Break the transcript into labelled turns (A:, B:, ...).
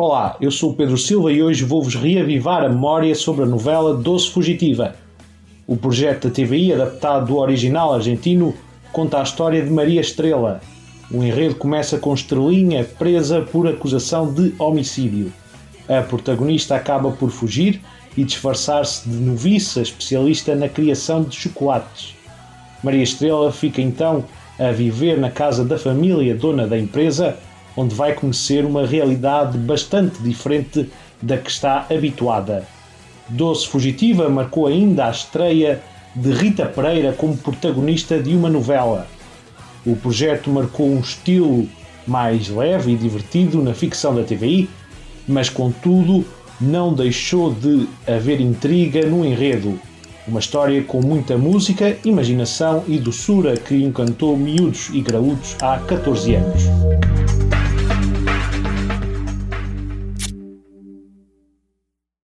A: Olá, eu sou o Pedro Silva e hoje vou-vos reavivar a memória sobre a novela Doce Fugitiva. O projeto da TVI, adaptado do original argentino, conta a história de Maria Estrela. O enredo começa com Estrelinha presa por acusação de homicídio. A protagonista acaba por fugir e disfarçar-se de noviça especialista na criação de chocolates. Maria Estrela fica então a viver na casa da família dona da empresa onde vai conhecer uma realidade bastante diferente da que está habituada. Doce Fugitiva marcou ainda a estreia de Rita Pereira como protagonista de uma novela. O projeto marcou um estilo mais leve e divertido na ficção da TVI, mas contudo não deixou de haver intriga no enredo. Uma história com muita música, imaginação e doçura que encantou miúdos e graúdos há 14 anos.